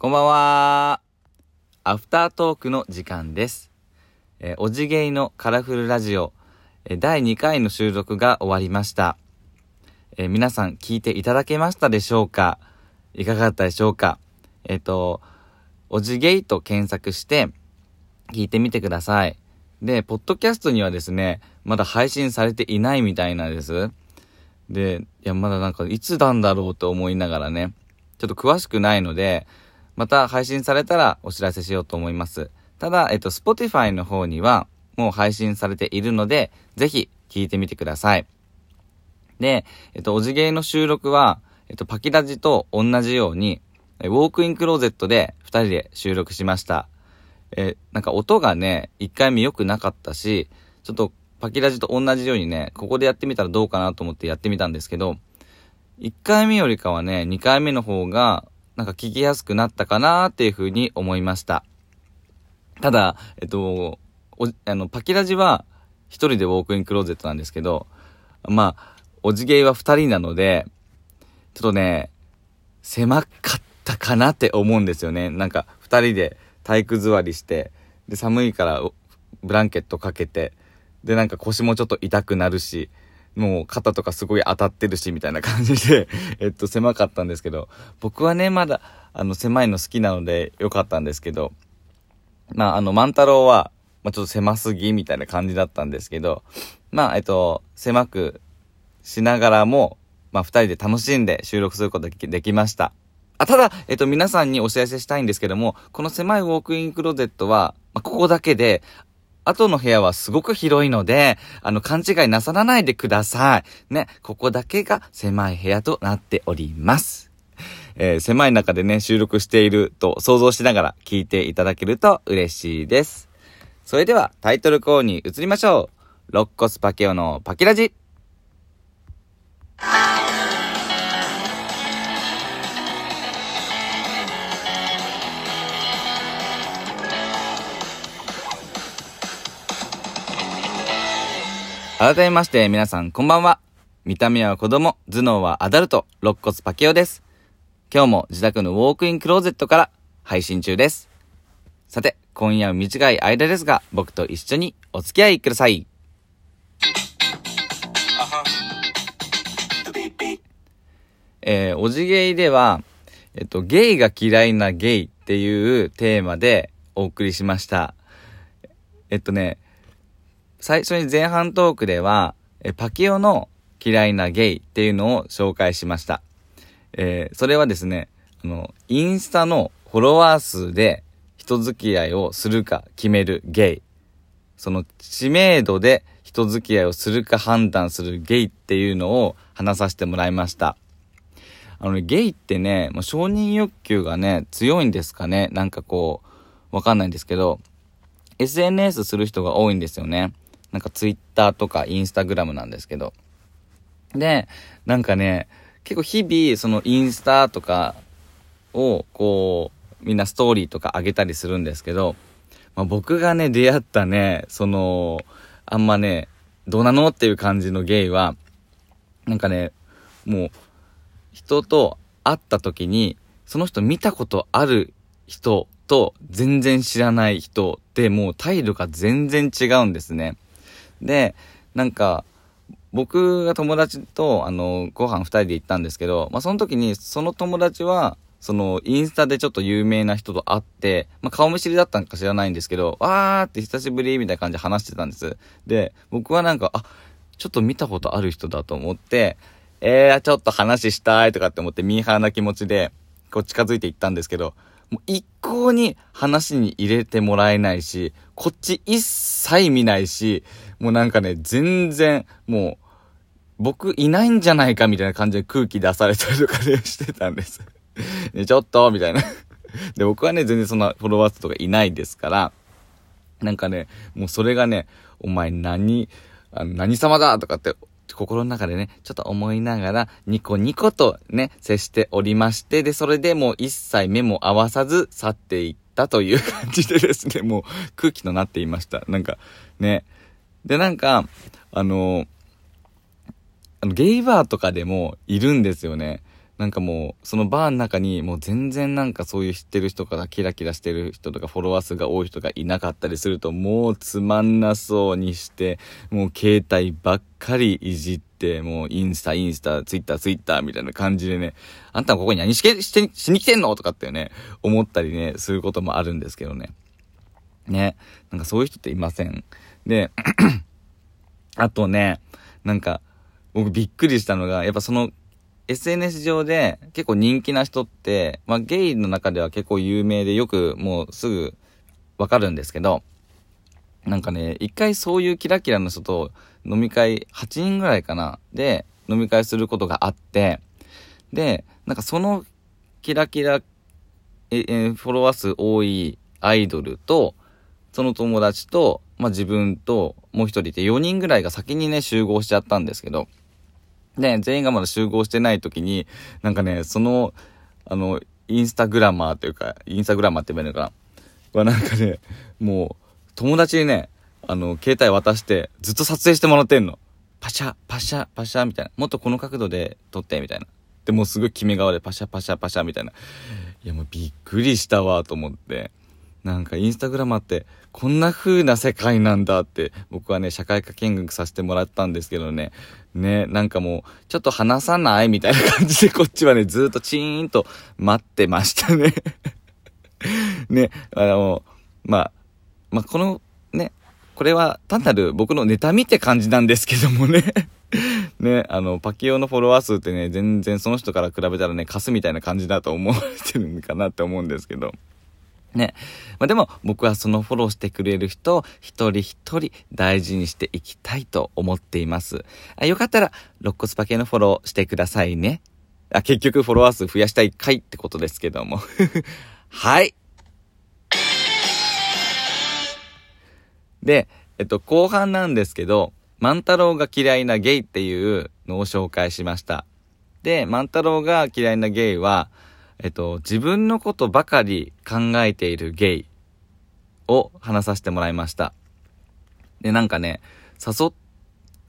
こんばんは。アフタートークの時間です。えーおじげいのカラフルラジオ、えー第2回の収録が終わりました。えー皆さん聞いていただけましたでしょうか？いかがだったでしょうか？えっ、と、おじげいと検索して聞いてみてください。で、ポッドキャストにはですね、まだ配信されていないみたいなんです。で、いや、まだなんかいつなんだろうと思いながらね、ちょっと詳しくないので、また配信されたらお知らせしようと思います。ただ、えっと、Spotify の方にはもう配信されているので、ぜひ聞いてみてください。で、えっと、おじげの収録は、えっと、パキラジと同じように、ウォークインクローゼットで二人で収録しました。え、なんか音がね、一回目良くなかったし、ちょっとパキラジと同じようにね、ここでやってみたらどうかなと思ってやってみたんですけど、1回目よりかはね、2回目の方が、なんか聞きやすくなったかなっていう風に思いました。ただ、えっと、あの、パキラジは一人でウォークインクローゼットなんですけど、まあ、おじげいは二人なので、ちょっとね、狭かったかなって思うんですよね。なんか、二人で体育座りして、で、寒いからブランケットかけて、で、なんか腰もちょっと痛くなるし、もう肩とかすごい当たってるし、みたいな感じで、えっと、狭かったんですけど、僕はね、まだ、あの、狭いの好きなので良かったんですけど、まあ、あの、万太郎は、まあ、ちょっと狭すぎ、みたいな感じだったんですけど、まあ、えっと、狭くしながらも、まあ、二人で楽しんで収録することができできました。あ、ただ、えっと、皆さんにお知らせしたいんですけども、この狭いウォークインクローゼットは、まあ、ここだけで、後の部屋はすごく広いので、あの、勘違いなさらないでください。ね、ここだけが狭い部屋となっております。えー狭い中でね、収録していると想像しながら聞いていただけると嬉しいです。それでは、タイトルコールに移りましょう。肋骨パケオのパキラジ。改めまして皆さんこんばんは。見た目は子供、頭脳はアダルト、肋骨パケオです。今日も自宅のウォークインクローゼットから配信中です。さて、今夜は短い間ですが、僕と一緒にお付き合いください。えー、おじゲイでは、えっと、ゲイが嫌いなゲイっていうテーマでお送りしました。えっとね、最初に前半トークでは、えパキオの嫌いなゲイっていうのを紹介しました。えーそれはですね、あの、インスタのフォロワー数で人付き合いをするか決めるゲイ。その知名度で人付き合いをするか判断するゲイっていうのを話させてもらいました。あの、ゲイってね、もう承認欲求がね、強いんですかね？なんかこう、わかんないんですけど、SNS する人が多いんですよね。なんか Twitter とか Instagram なんですけど。で、なんかね、結構日々そのインスタとかをこう、みんなストーリーとか上げたりするんですけど、まあ、僕がね、出会ったね、その、あんまね、どうなのっていう感じのゲイは、なんかね、もう、人と会った時に、その人見たことある人と全然知らない人でもう態度が全然違うんですね。で、なんか、僕が友達と、あの、ご飯二人で行ったんですけど、まあ、その時に、その友達は、その、インスタでちょっと有名な人と会って、まあ、顔見知りだったんか知らないんですけど、わーって久しぶりみたいな感じで話してたんです。で、僕はなんか、あ、ちょっと見たことある人だと思って、えー、ちょっと話したいとかって思ってミーハーな気持ちで、こう近づいていったんですけど、もう一向に話に入れてもらえないし、こっち一切見ないし、もうなんかね、全然、もう、僕いないんじゃないかみたいな感じで空気出されたりとかでしてたんです。ね、ちょっと、みたいな。で、僕はね、全然そんなフォロワー数とかいないですから、なんかね、もうそれがね、お前何、あの何様だとかって、心の中でね、ちょっと思いながら、ニコニコとね、接しておりまして、で、それでもう一切目も合わさず去っていったという感じでですね、もう空気となっていました。なんか、ね。で、なんか、あの、あの、ゲイバーとかでもいるんですよね。なんかもう、そのバーの中にもう全然なんかそういう知ってる人からキラキラしてる人とかフォロワー数が多い人がいなかったりするともうつまんなそうにして、もう携帯ばっかりいじって、もうインスタ、インスタ、ツイッター、ツイッターみたいな感じでね、あんたここに何しけ、して、しに来てんのとかってね、思ったりね、することもあるんですけどね。ね。なんかそういう人っていません。で、あとね、なんか、僕びっくりしたのが、やっぱその SNS 上で結構人気な人って、まあゲイの中では結構有名でよくもうすぐわかるんですけど、なんかね、一回そういうキラキラの人と飲み会、8人ぐらいかな、で飲み会することがあって、で、なんかそのキラキラ、え、え、フォロワー数多いアイドルと、その友達と、まあ、自分ともう一人で4人ぐらいが先にね、集合しちゃったんですけど、で、全員がまだ集合してない時に、なんかね、その、あの、インスタグラマーというか、インスタグラマーって言えばいいのかな？はなんかね、もう、友達にね、あの、携帯渡して、ずっと撮影してもらってんの。パシャ、パシャ、パシャ、みたいな。もっとこの角度で撮って、みたいな。で、もうすごい決め顔でパシャ、パシャ、パシャ、みたいな。いや、もうびっくりしたわ、と思って。なんかインスタグラマーってこんな風な世界なんだって僕はね、社会科見学させてもらったんですけどね、ね、なんかもうちょっと話さないみたいな感じでこっちはね、ずっとチーンと待ってましたね。ね、あの、まあ、まあこのね、これは単なる僕の妬みって感じなんですけどもね。ね、あの、パキオのフォロワー数ってね、全然その人から比べたらね、カスみたいな感じだと思われてるのかなって思うんですけど。ね。まあ、でも僕はそのフォローしてくれる人を一人一人大事にしていきたいと思っています。あよかったら、肋骨パ系のフォローしてくださいね。あ、結局フォロワー数増やしたい回ってことですけども。はい。で、えっと、後半なんですけど、万太郎が嫌いなゲイっていうのを紹介しました。で、万太郎が嫌いなゲイは、えっと、自分のことばかり考えているゲイを話させてもらいました。で、なんかね、誘っ、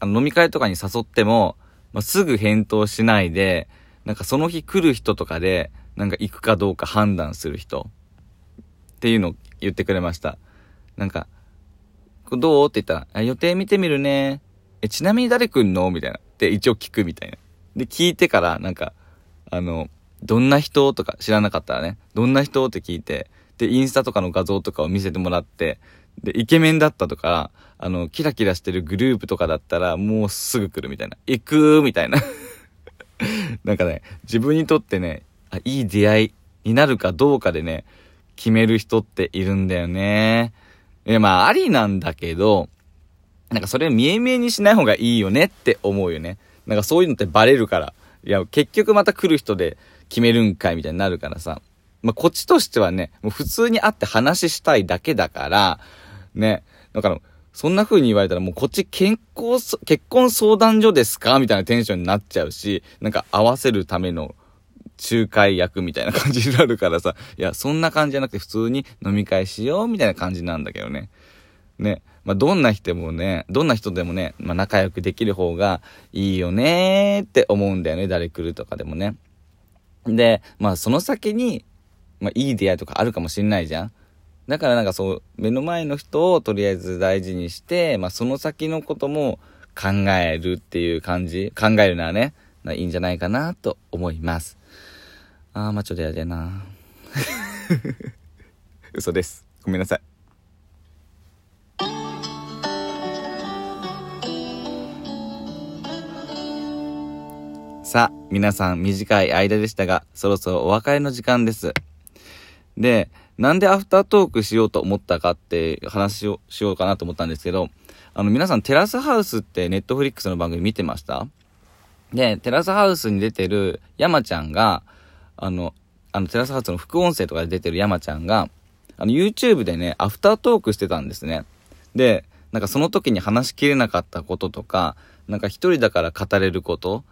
あの飲み会とかに誘っても、まあ、すぐ返答しないで、なんかその日来る人とかで、なんか行くかどうか判断する人っていうのを言ってくれました。なんか、どう？って言ったら、予定見てみるね。え、ちなみに誰来んの？みたいな。で、一応聞くみたいな。で、聞いてから、なんか、あの、どんな人とか知らなかったらね、どんな人って聞いて、で、インスタとかの画像とかを見せてもらって、で、イケメンだったとか、あの、キラキラしてるグループとかだったら、もうすぐ来るみたいな。行くーみたいな。なんかね、自分にとってね、あ、いい出会いになるかどうかでね、決める人っているんだよね。いや、まあ、ありなんだけど、なんかそれ見え見えにしない方がいいよねって思うよね。なんかそういうのってバレるから。いや、結局また来る人で、決めるんかいみたいになるからさ。まあ、こっちとしてはね、もう普通に会って話したいだけだから、ね。だから、そんな風に言われたらもうこっち健康、結婚相談所ですかみたいなテンションになっちゃうし、なんか合わせるための仲介役みたいな感じになるからさ、いや、そんな感じじゃなくて普通に飲み会しようみたいな感じなんだけどね。ね。まあ、どんな人もね、どんな人でもね、まあ、仲良くできる方がいいよねーって思うんだよね。誰来るとかでもね。で、まあその先に、まあいい出会いとかあるかもしんないじゃん。だからなんかそう、目の前の人をとりあえず大事にして、まあその先のことも考えるっていう感じ、考えるならね、いいんじゃないかなと思います。あー、まあちょっとやだな 嘘です。ごめんなさい。さあ、皆さん短い間でしたが、そろそろお別れの時間です。で、なんでアフタートークしようと思ったかって話をしようかなと思ったんですけど、あの皆さんテラスハウスってネットフリックスの番組見てました？で、テラスハウスに出てる山ちゃんが、あの、あのテラスハウスの副音声とかで出てる山ちゃんが、あの YouTube でね、アフタートークしてたんですね。で、なんかその時に話しきれなかったこととか、なんか一人だから語れること、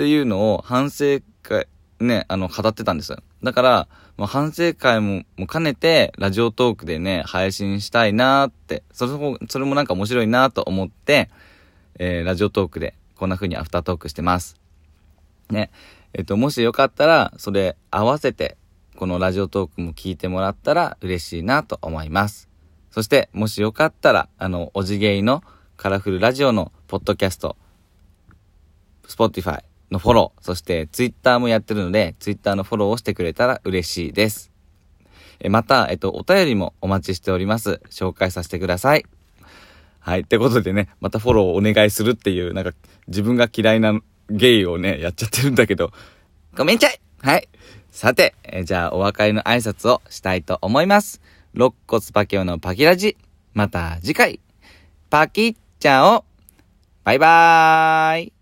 っていうのを反省会、ね、あの、語ってたんですよ。だから、もう反省会も、も兼ねて、ラジオトークでね、配信したいなーって、それも、それもなんか面白いなと思って、えー、ラジオトークで、こんな風にアフタートークしてます。ね。えっと、もしよかったら、それ合わせて、このラジオトークも聞いてもらったら嬉しいなと思います。そして、もしよかったら、あの、おじゲイのカラフルラジオのポッドキャスト、 Spotify のフォロー、そしてツイッターもやってるので、ツイッターのフォローをしてくれたら嬉しいです。え、また、えっと、お便りもお待ちしております。紹介させてください。はい。ってことでね、またフォローをお願いするっていう、なんか、自分が嫌いなゲイをね、やっちゃってるんだけど、ごめんちゃいはい。さて、えじゃあお別れの挨拶をしたいと思います。肋骨パキオのパキラジ。また次回。パキッチャオ。バイバーイ。